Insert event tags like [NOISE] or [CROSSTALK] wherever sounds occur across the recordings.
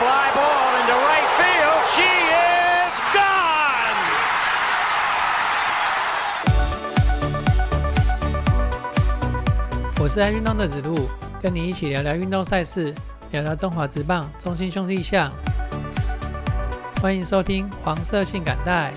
fly ball into right field. She is gone. 我是爱运动的子路，跟你一起聊聊运动赛事，聊聊中华职棒中心兄弟象。欢迎收听黄色性感带。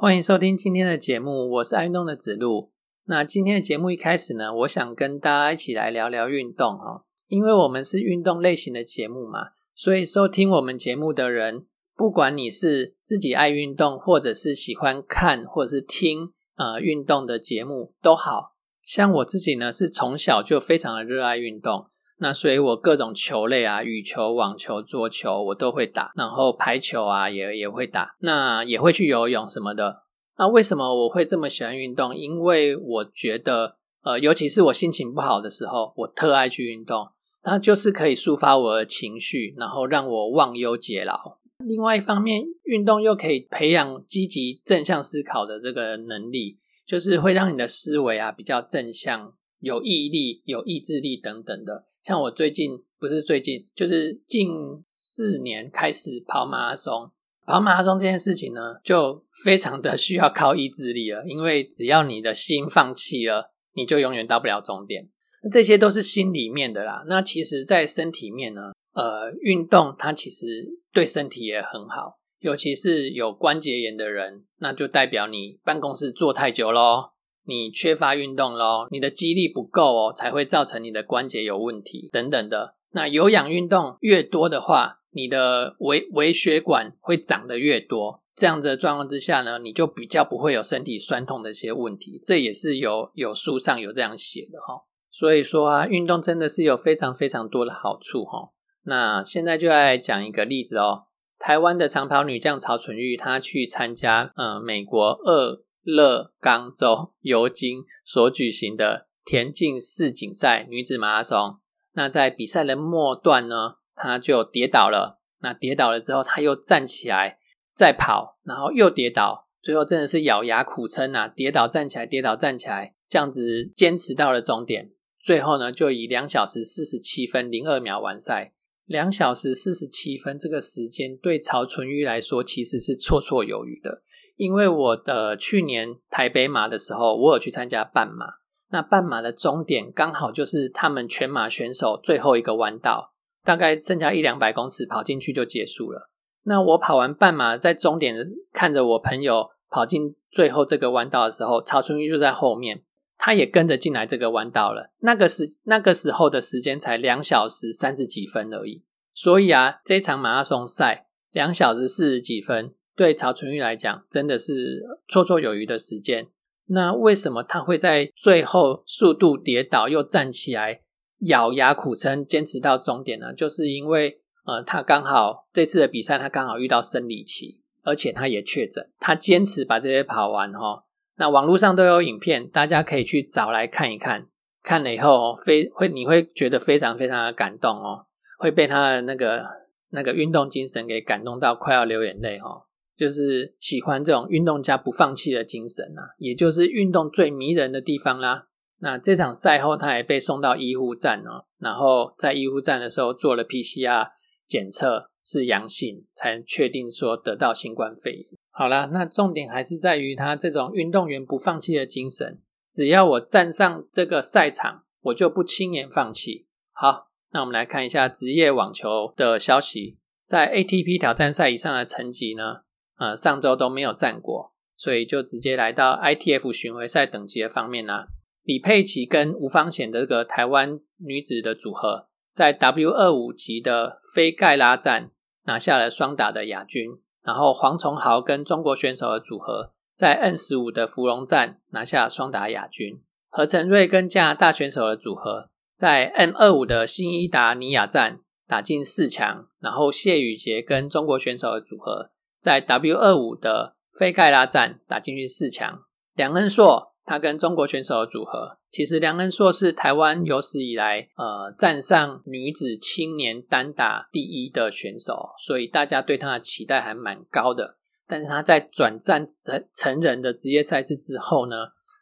欢迎收听今天的节目，我是爱运动的子路。那今天的节目一开始呢，我想跟大家一起来聊聊运动哈，因为我们是运动类型的节目嘛，所以收听我们节目的人，不管你是自己爱运动，或者是喜欢看或者是听呃运动的节目都好。像我自己呢，是从小就非常的热爱运动。那所以，我各种球类啊，羽球、网球、桌球，我都会打。然后排球啊，也也会打。那也会去游泳什么的。那为什么我会这么喜欢运动？因为我觉得，呃，尤其是我心情不好的时候，我特爱去运动。它就是可以抒发我的情绪，然后让我忘忧解劳。另外一方面，运动又可以培养积极正向思考的这个能力，就是会让你的思维啊比较正向，有毅力、有意志力等等的。像我最近不是最近，就是近四年开始跑马拉松。跑马拉松这件事情呢，就非常的需要靠意志力了。因为只要你的心放弃了，你就永远到不了终点。这些都是心里面的啦。那其实，在身体面呢，呃，运动它其实对身体也很好，尤其是有关节炎的人，那就代表你办公室坐太久喽。你缺乏运动咯，你的肌力不够哦，才会造成你的关节有问题等等的。那有氧运动越多的话，你的微微血管会长得越多。这样子的状况之下呢，你就比较不会有身体酸痛的一些问题。这也是有有书上有这样写的哈。所以说啊，运动真的是有非常非常多的好处哈。那现在就来讲一个例子哦。台湾的长跑女将曹纯玉，她去参加嗯美国二。乐冈州尤金所举行的田径世锦赛女子马拉松，那在比赛的末段呢，她就跌倒了。那跌倒了之后，她又站起来再跑，然后又跌倒，最后真的是咬牙苦撑啊！跌倒站起来，跌倒站起来，这样子坚持到了终点。最后呢，就以两小时四十七分零二秒完赛。两小时四十七分这个时间，对曹纯玉来说其实是绰绰有余的。因为我的去年台北马的时候，我有去参加半马。那半马的终点刚好就是他们全马选手最后一个弯道，大概剩下一两百公尺跑进去就结束了。那我跑完半马，在终点看着我朋友跑进最后这个弯道的时候，曹春玉就在后面，他也跟着进来这个弯道了。那个时那个时候的时间才两小时三十几分而已。所以啊，这场马拉松赛两小时四十几分。对曹纯玉来讲，真的是绰绰有余的时间。那为什么他会在最后速度跌倒又站起来，咬牙苦撑，坚持到终点呢？就是因为呃，他刚好这次的比赛，他刚好遇到生理期，而且他也确诊，他坚持把这些跑完哈。那网络上都有影片，大家可以去找来看一看。看了以后，非会你会觉得非常非常的感动哦，会被他的那个那个运动精神给感动到快要流眼泪哈。就是喜欢这种运动家不放弃的精神啊，也就是运动最迷人的地方啦。那这场赛后，他也被送到医护站哦，然后在医护站的时候做了 PCR 检测是阳性，才确定说得到新冠肺炎。好啦，那重点还是在于他这种运动员不放弃的精神，只要我站上这个赛场，我就不轻言放弃。好，那我们来看一下职业网球的消息，在 ATP 挑战赛以上的成绩呢？呃，上周都没有战过，所以就直接来到 ITF 巡回赛等级的方面呢。李佩琦跟吴芳贤的这个台湾女子的组合，在 W 二五级的非盖拉站拿下了双打的亚军，然后黄崇豪跟中国选手的组合在 N 十五的芙蓉站拿下双打亚军，何晨瑞跟加拿大选手的组合在 N 二五的新伊达尼亚站打进四强，然后谢宇杰跟中国选手的组合。在 W 二五的菲盖拉站打进去四强，梁恩硕他跟中国选手的组合，其实梁恩硕是台湾有史以来呃站上女子青年单打第一的选手，所以大家对他的期待还蛮高的。但是他在转战成成人的职业赛事之后呢，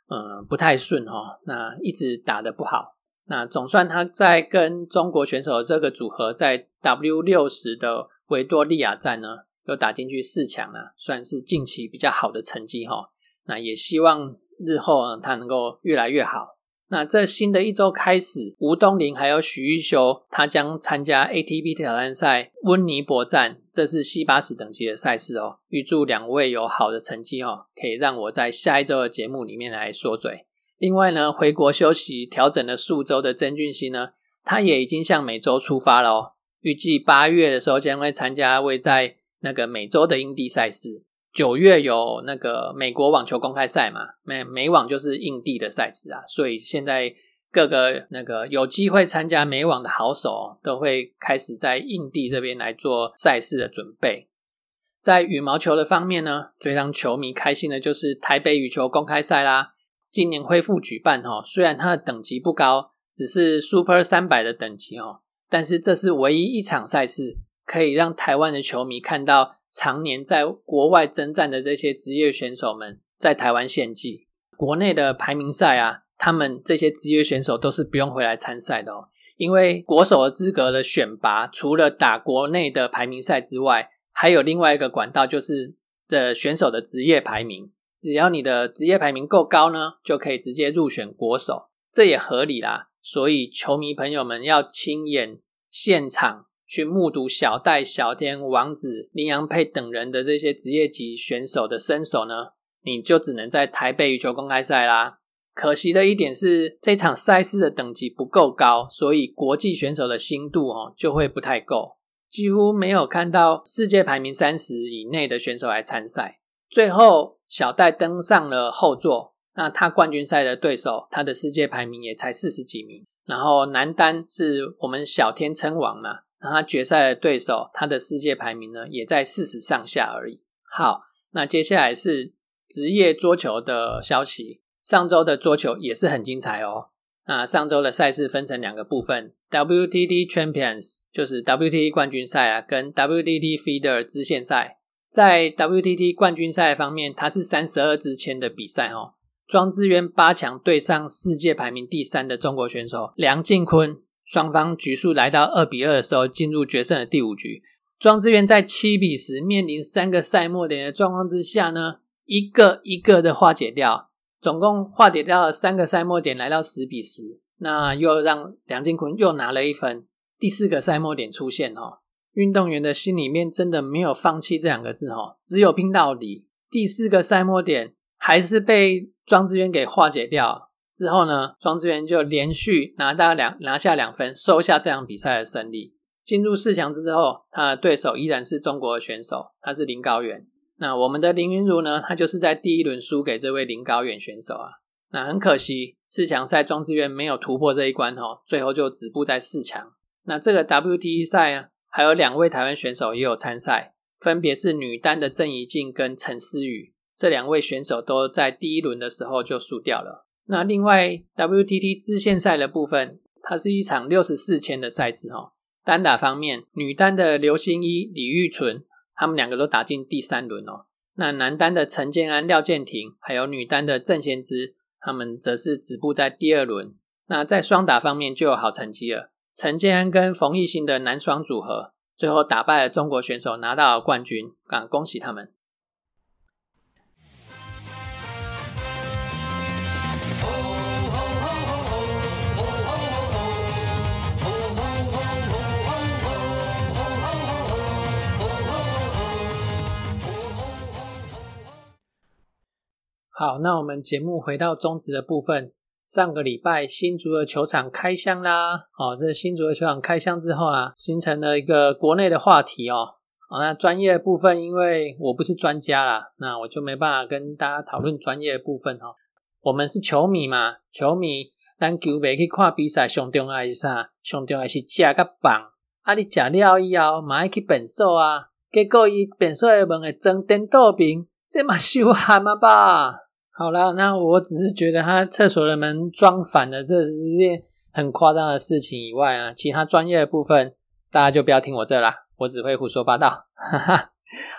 嗯不太顺哈，那一直打得不好。那总算他在跟中国选手这个组合在 W 六十的维多利亚站呢，又打进去四强了，算是近期比较好的成绩哈。那也希望日后呢，他能够越来越好。那这新的一周开始，吴东林还有许玉修，他将参加 ATP 挑战赛温尼伯站，这是 C 八十等级的赛事哦。预祝两位有好的成绩哦，可以让我在下一周的节目里面来说嘴。另外呢，回国休息调整了数周的曾俊熙呢，他也已经向美洲出发了哦。预计八月的时候将会参加位在那个美洲的印地赛事。九月有那个美国网球公开赛嘛，美美网就是印地的赛事啊，所以现在各个那个有机会参加美网的好手都会开始在印地这边来做赛事的准备。在羽毛球的方面呢，最让球迷开心的就是台北羽球公开赛啦。今年恢复举办哈，虽然它的等级不高，只是 Super 三百的等级哦，但是这是唯一一场赛事可以让台湾的球迷看到常年在国外征战的这些职业选手们在台湾献技。国内的排名赛啊，他们这些职业选手都是不用回来参赛的哦，因为国手的资格的选拔，除了打国内的排名赛之外，还有另外一个管道，就是的选手的职业排名。只要你的职业排名够高呢，就可以直接入选国手，这也合理啦。所以球迷朋友们要亲眼现场去目睹小戴、小天、王子、林洋佩等人的这些职业级选手的身手呢，你就只能在台北羽球公开赛啦。可惜的一点是，这场赛事的等级不够高，所以国际选手的心度哦就会不太够，几乎没有看到世界排名三十以内的选手来参赛。最后。小戴登上了后座，那他冠军赛的对手，他的世界排名也才四十几名。然后男单是我们小天称王嘛，那他决赛的对手，他的世界排名呢也在四十上下而已。好，那接下来是职业桌球的消息。上周的桌球也是很精彩哦。那上周的赛事分成两个部分：WTT Champions 就是 WTT 冠军赛啊，跟 WTT Feeder 支线赛。在 WTT 冠军赛方面，它是三十二支签的比赛哦。庄智渊八强对上世界排名第三的中国选手梁靖昆，双方局数来到二比二的时候，进入决胜的第五局。庄智渊在七比十面临三个赛末点的状况之下呢，一个一个的化解掉，总共化解掉了三个赛末点，来到十比十。那又让梁靖昆又拿了一分。第四个赛末点出现哦。运动员的心里面真的没有放弃这两个字哈，只有拼到底。第四个赛末点还是被庄智渊给化解掉之后呢，庄智渊就连续拿到两拿下两分，收下这场比赛的胜利。进入四强之后，他的对手依然是中国的选手，他是林高远。那我们的林云如呢，他就是在第一轮输给这位林高远选手啊。那很可惜，四强赛庄智渊没有突破这一关哈，最后就止步在四强。那这个 W T E 赛啊。还有两位台湾选手也有参赛，分别是女单的郑怡静跟陈思雨。这两位选手都在第一轮的时候就输掉了。那另外 WTT 支线赛的部分，它是一场六十四签的赛事哦。单打方面，女单的刘欣一、李玉纯，他们两个都打进第三轮哦。那男单的陈建安、廖建廷，还有女单的郑贤芝，他们则是止步在第二轮。那在双打方面就有好成绩了。陈建安跟冯艺兴的男双组合，最后打败了中国选手，拿到了冠军，啊，恭喜他们！好，那我们节目回到中职的部分。上个礼拜新竹的球场开箱啦，哦，这新竹的球场开箱之后啊，形成了一个国内的话题哦。好，那专业的部分，因为我不是专家啦，那我就没办法跟大家讨论专业的部分哦。我们是球迷嘛，球迷咱球迷去看比赛，上重要是啥？上重要是食个棒。啊，你食了以后，嘛爱去变数啊，结果伊变数的问会装颠倒兵，这嘛 [LAUGHS] 羞喊啊吧？好了，那我只是觉得他厕所的门装反了，这是件很夸张的事情以外啊，其他专业的部分大家就不要听我这啦，我只会胡说八道。[LAUGHS] 哈哈，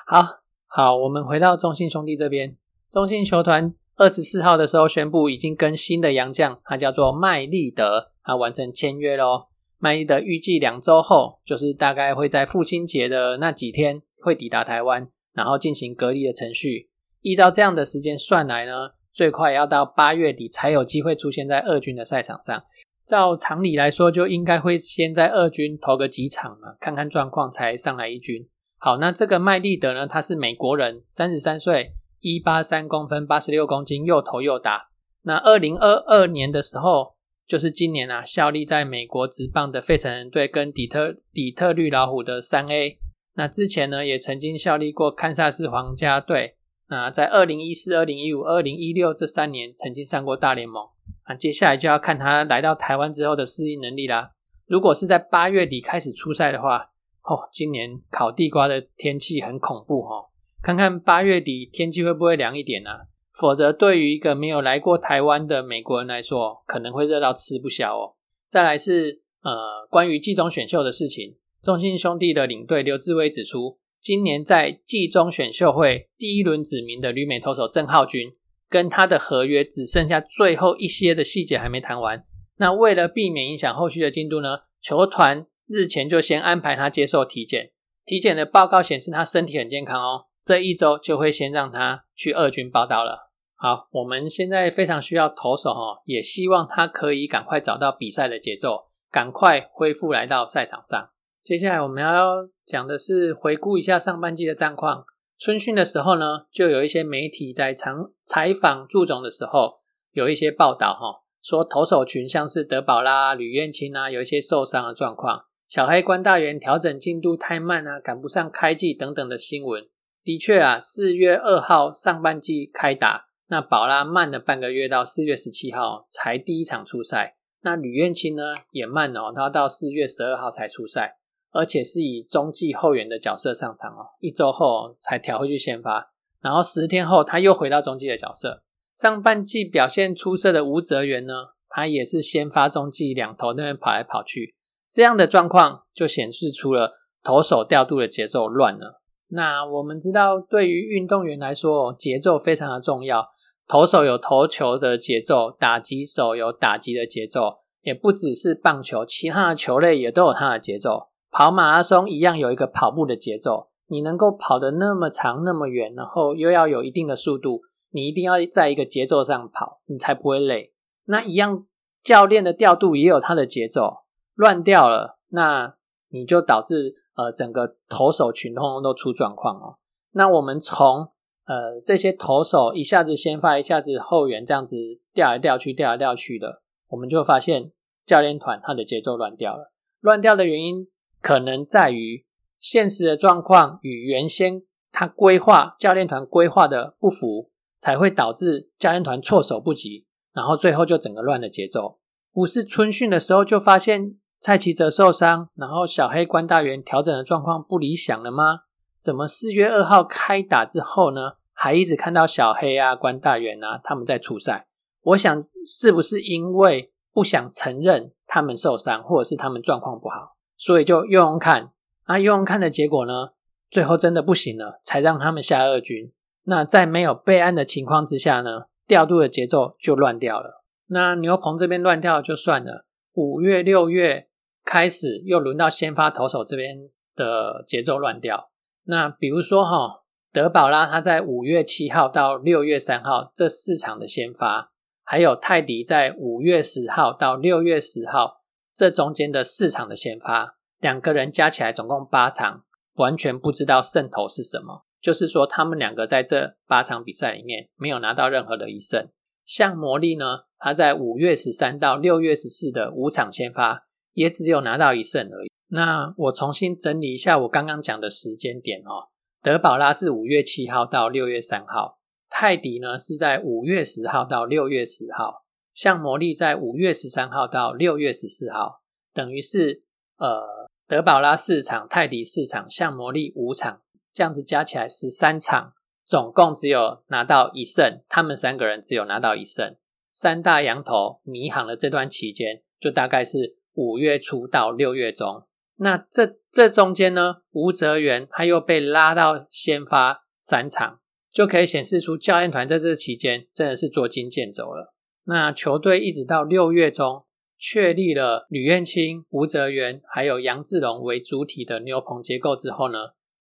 好好，我们回到中信兄弟这边，中信球团二十四号的时候宣布已经跟新的洋将，他叫做麦利德，他完成签约喽。麦利德预计两周后，就是大概会在父亲节的那几天会抵达台湾，然后进行隔离的程序。依照这样的时间算来呢，最快要到八月底才有机会出现在二军的赛场上。照常理来说，就应该会先在二军投个几场嘛，看看状况才上来一军。好，那这个麦利德呢，他是美国人，三十三岁，一八三公分，八十六公斤，又投又打。那二零二二年的时候，就是今年啊，效力在美国职棒的费城人队跟底特底特律老虎的三 A。那之前呢，也曾经效力过堪萨斯皇家队。那在二零一四、二零一五、二零一六这三年，曾经上过大联盟。那接下来就要看他来到台湾之后的适应能力啦。如果是在八月底开始出赛的话，哦，今年烤地瓜的天气很恐怖哦。看看八月底天气会不会凉一点呢？否则，对于一个没有来过台湾的美国人来说，可能会热到吃不消哦。再来是呃，关于季中选秀的事情，中信兄弟的领队刘志威指出，今年在季中选秀会第一轮指名的旅美投手郑浩君。跟他的合约只剩下最后一些的细节还没谈完，那为了避免影响后续的进度呢，球团日前就先安排他接受体检，体检的报告显示他身体很健康哦，这一周就会先让他去二军报道了。好，我们现在非常需要投手哦，也希望他可以赶快找到比赛的节奏，赶快恢复来到赛场上。接下来我们要讲的是回顾一下上半季的战况。春训的时候呢，就有一些媒体在常采访祝总的时候，有一些报道哈，说投手群像是德保拉、吕彦青啊，有一些受伤的状况。小黑关大元调整进度太慢啊，赶不上开季等等的新闻。的确啊，四月二号上半季开打，那宝拉慢了半个月，到四月十七号才第一场出赛。那吕彦青呢也慢哦，他到四月十二号才出赛。而且是以中继后援的角色上场哦，一周后才调回去先发，然后十天后他又回到中继的角色。上半季表现出色的吴泽源呢，他也是先发中继两头那边跑来跑去，这样的状况就显示出了投手调度的节奏乱了。那我们知道，对于运动员来说，节奏非常的重要。投手有投球的节奏，打击手有打击的节奏，也不只是棒球，其他的球类也都有它的节奏。跑马拉松一样有一个跑步的节奏，你能够跑得那么长那么远，然后又要有一定的速度，你一定要在一个节奏上跑，你才不会累。那一样，教练的调度也有他的节奏，乱掉了，那你就导致呃整个投手群通通都出状况哦。那我们从呃这些投手一下子先发，一下子后援这样子调来调去，调来调去的，我们就发现教练团他的节奏乱掉了，乱掉的原因。可能在于现实的状况与原先他规划教练团规划的不符，才会导致教练团措手不及，然后最后就整个乱了节奏。不是春训的时候就发现蔡奇哲受伤，然后小黑关大元调整的状况不理想了吗？怎么四月二号开打之后呢，还一直看到小黑啊、关大元啊他们在出赛？我想是不是因为不想承认他们受伤，或者是他们状况不好？所以就用用看，啊，用用看的结果呢，最后真的不行了，才让他们下二军。那在没有备案的情况之下呢，调度的节奏就乱掉了。那牛棚这边乱掉就算了，五月、六月开始又轮到先发投手这边的节奏乱掉。那比如说哈，德保拉他在五月七号到六月三号这四场的先发，还有泰迪在五月十号到六月十号。这中间的四场的先发，两个人加起来总共八场，完全不知道胜投是什么。就是说，他们两个在这八场比赛里面没有拿到任何的一胜。像魔力呢，他在五月十三到六月十四的五场先发，也只有拿到一胜而已。那我重新整理一下我刚刚讲的时间点哦，德保拉是五月七号到六月三号，泰迪呢是在五月十号到六月十号。像魔力在五月十三号到六月十四号，等于是呃德保拉四场，泰迪四场，像魔力五场，这样子加起来十三场，总共只有拿到一胜，他们三个人只有拿到一胜。三大羊头迷航的这段期间，就大概是五月初到六月中。那这这中间呢，吴泽源他又被拉到先发三场，就可以显示出教练团在这期间真的是捉襟见肘了。那球队一直到六月中确立了吕彦青、吴泽元还有杨志龙为主体的牛棚结构之后呢，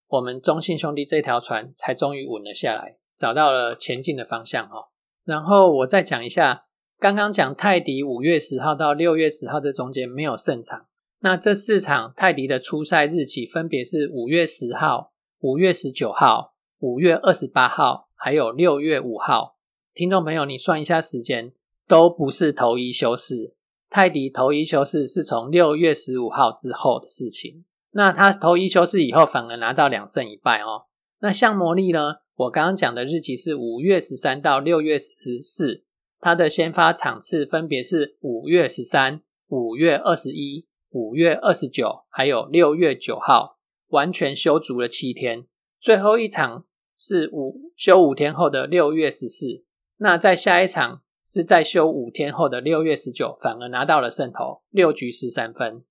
我们中信兄弟这条船才终于稳了下来，找到了前进的方向哈。然后我再讲一下，刚刚讲泰迪五月十号到六月十号这中间没有胜场，那这四场泰迪的出赛日期分别是五月十号、五月十九号。五月二十八号，还有六月五号，听众朋友，你算一下时间，都不是头一休四。泰迪头一休四是从六月十五号之后的事情。那他头一休四以后，反而拿到两胜一败哦。那像魔力呢？我刚刚讲的日期是五月十三到六月十四，他的先发场次分别是五月十三、五月二十一、五月二十九，还有六月九号，完全休足了七天。最后一场。是五休五天后的六月十四，那在下一场是在休五天后的六月十九，反而拿到了胜投，六局十三分。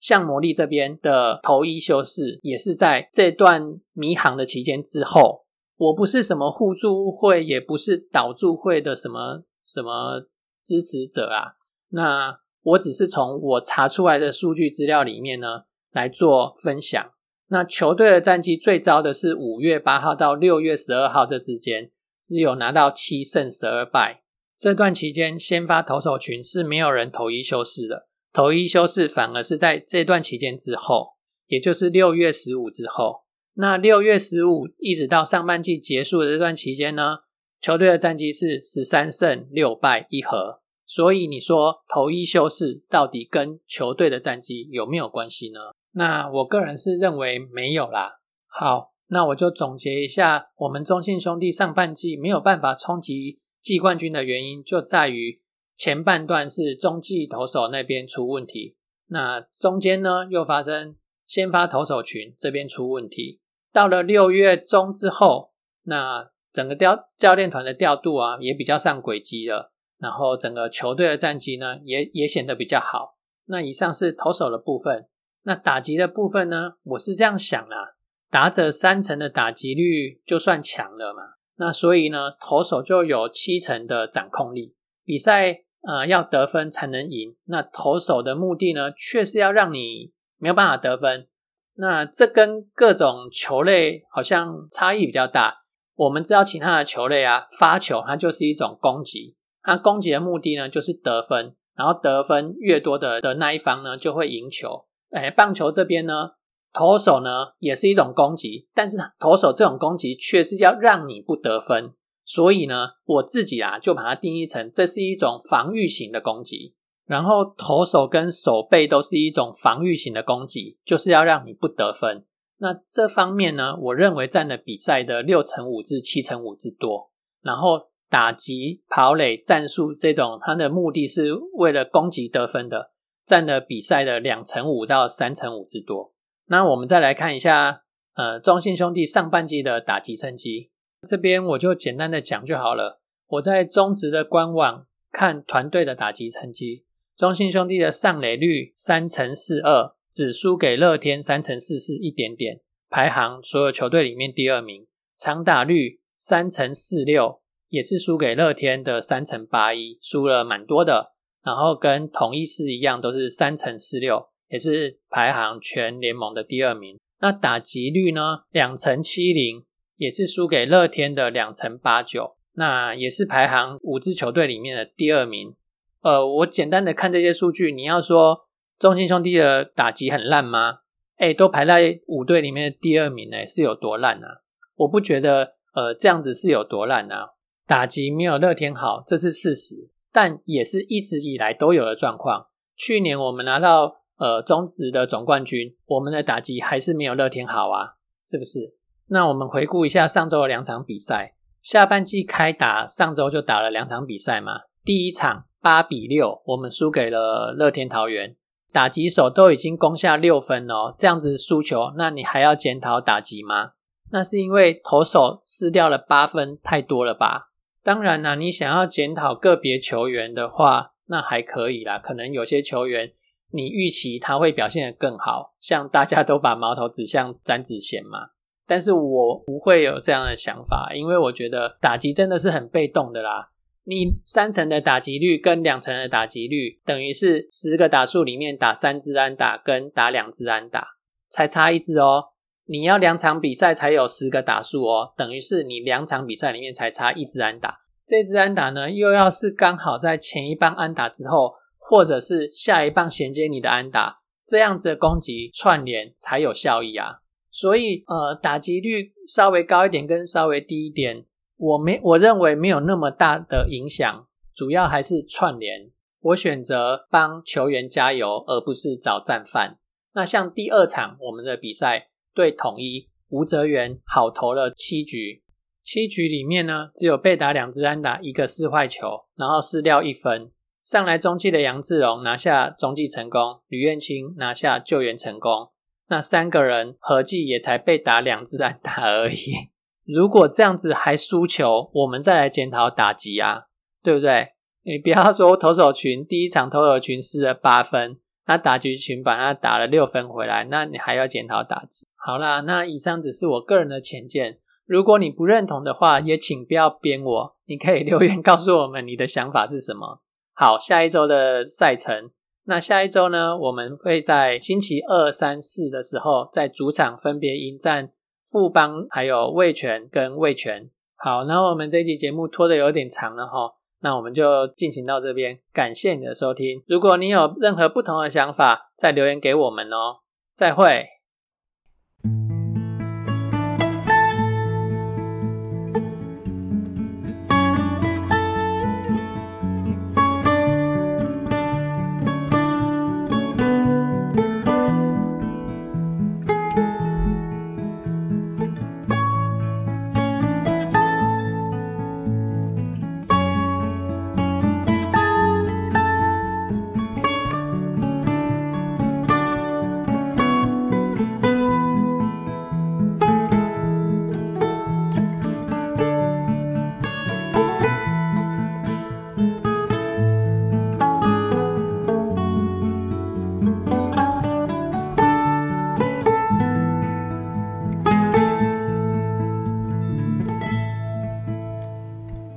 像魔力这边的头一休四，也是在这段迷航的期间之后。我不是什么互助会，也不是导助会的什么什么支持者啊。那我只是从我查出来的数据资料里面呢来做分享。那球队的战绩最糟的是五月八号到六月十二号这之间，只有拿到七胜十二败。这段期间，先发投手群是没有人投一休四的，投一休四反而是在这段期间之后，也就是六月十五之后。那六月十五一直到上半季结束的这段期间呢，球队的战绩是十三胜六败一和。所以你说投一休四到底跟球队的战绩有没有关系呢？那我个人是认为没有啦。好，那我就总结一下，我们中信兄弟上半季没有办法冲击季冠军的原因，就在于前半段是中继投手那边出问题，那中间呢又发生先发投手群这边出问题，到了六月中之后，那整个调教练团的调度啊也比较上轨迹了，然后整个球队的战绩呢也也显得比较好。那以上是投手的部分。那打击的部分呢？我是这样想啊，打者三成的打击率就算强了嘛。那所以呢，投手就有七成的掌控力。比赛呃要得分才能赢，那投手的目的呢，却是要让你没有办法得分。那这跟各种球类好像差异比较大。我们知道其他的球类啊，发球它就是一种攻击，它攻击的目的呢就是得分，然后得分越多的的那一方呢就会赢球。哎，棒球这边呢，投手呢也是一种攻击，但是投手这种攻击却是要让你不得分，所以呢，我自己啊就把它定义成这是一种防御型的攻击。然后投手跟手背都是一种防御型的攻击，就是要让你不得分。那这方面呢，我认为占了比赛的六成五至七成五之多。然后打击、跑垒战术这种，它的目的是为了攻击得分的。占了比赛的两成五到三成五之多。那我们再来看一下，呃，中信兄弟上半季的打击成绩，这边我就简单的讲就好了。我在中职的官网看团队的打击成绩，中信兄弟的上垒率三成四二，只输给乐天三成四四一点点，排行所有球队里面第二名。长打率三成四六，也是输给乐天的三成八一，输了蛮多的。然后跟同一师一样，都是三乘四六，也是排行全联盟的第二名。那打击率呢？两成七零，也是输给乐天的两成八九，那也是排行五支球队里面的第二名。呃，我简单的看这些数据，你要说中信兄弟的打击很烂吗？哎，都排在五队里面的第二名呢，是有多烂啊？我不觉得，呃，这样子是有多烂啊？打击没有乐天好，这是事实。但也是一直以来都有的状况。去年我们拿到呃中职的总冠军，我们的打击还是没有乐天好啊，是不是？那我们回顾一下上周的两场比赛，下半季开打，上周就打了两场比赛嘛。第一场八比六，我们输给了乐天桃园，打击手都已经攻下六分哦，这样子输球，那你还要检讨打击吗？那是因为投手失掉了八分，太多了吧？当然啦，你想要检讨个别球员的话，那还可以啦。可能有些球员你预期他会表现得更好，像大家都把矛头指向詹子贤嘛。但是我不会有这样的想法，因为我觉得打击真的是很被动的啦。你三成的打击率跟两成的打击率，等于是十个打数里面打三支安打跟打两支安打，才差一支哦。你要两场比赛才有十个打数哦，等于是你两场比赛里面才差一支安打。这支安打呢，又要是刚好在前一棒安打之后，或者是下一棒衔接你的安打，这样子的攻击串联才有效益啊。所以，呃，打击率稍微高一点跟稍微低一点。我没，我认为没有那么大的影响，主要还是串联。我选择帮球员加油，而不是找战犯。那像第二场我们的比赛对统一，吴泽源好投了七局，七局里面呢只有被打两支安打，一个四坏球，然后失掉一分。上来中继的杨志荣拿下中继成功，吕彦青拿下救援成功。那三个人合计也才被打两支安打而已。[LAUGHS] 如果这样子还输球，我们再来检讨打击啊，对不对？你不要说投手群第一场投手群失了八分，那打击群把他打了六分回来，那你还要检讨打击？好啦，那以上只是我个人的浅见，如果你不认同的话，也请不要编我，你可以留言告诉我们你的想法是什么。好，下一周的赛程，那下一周呢，我们会在星期二、三、四的时候，在主场分别迎战。富邦还有味全跟味全，好，那我们这期节目拖的有点长了哈，那我们就进行到这边，感谢你的收听。如果你有任何不同的想法，再留言给我们哦。再会。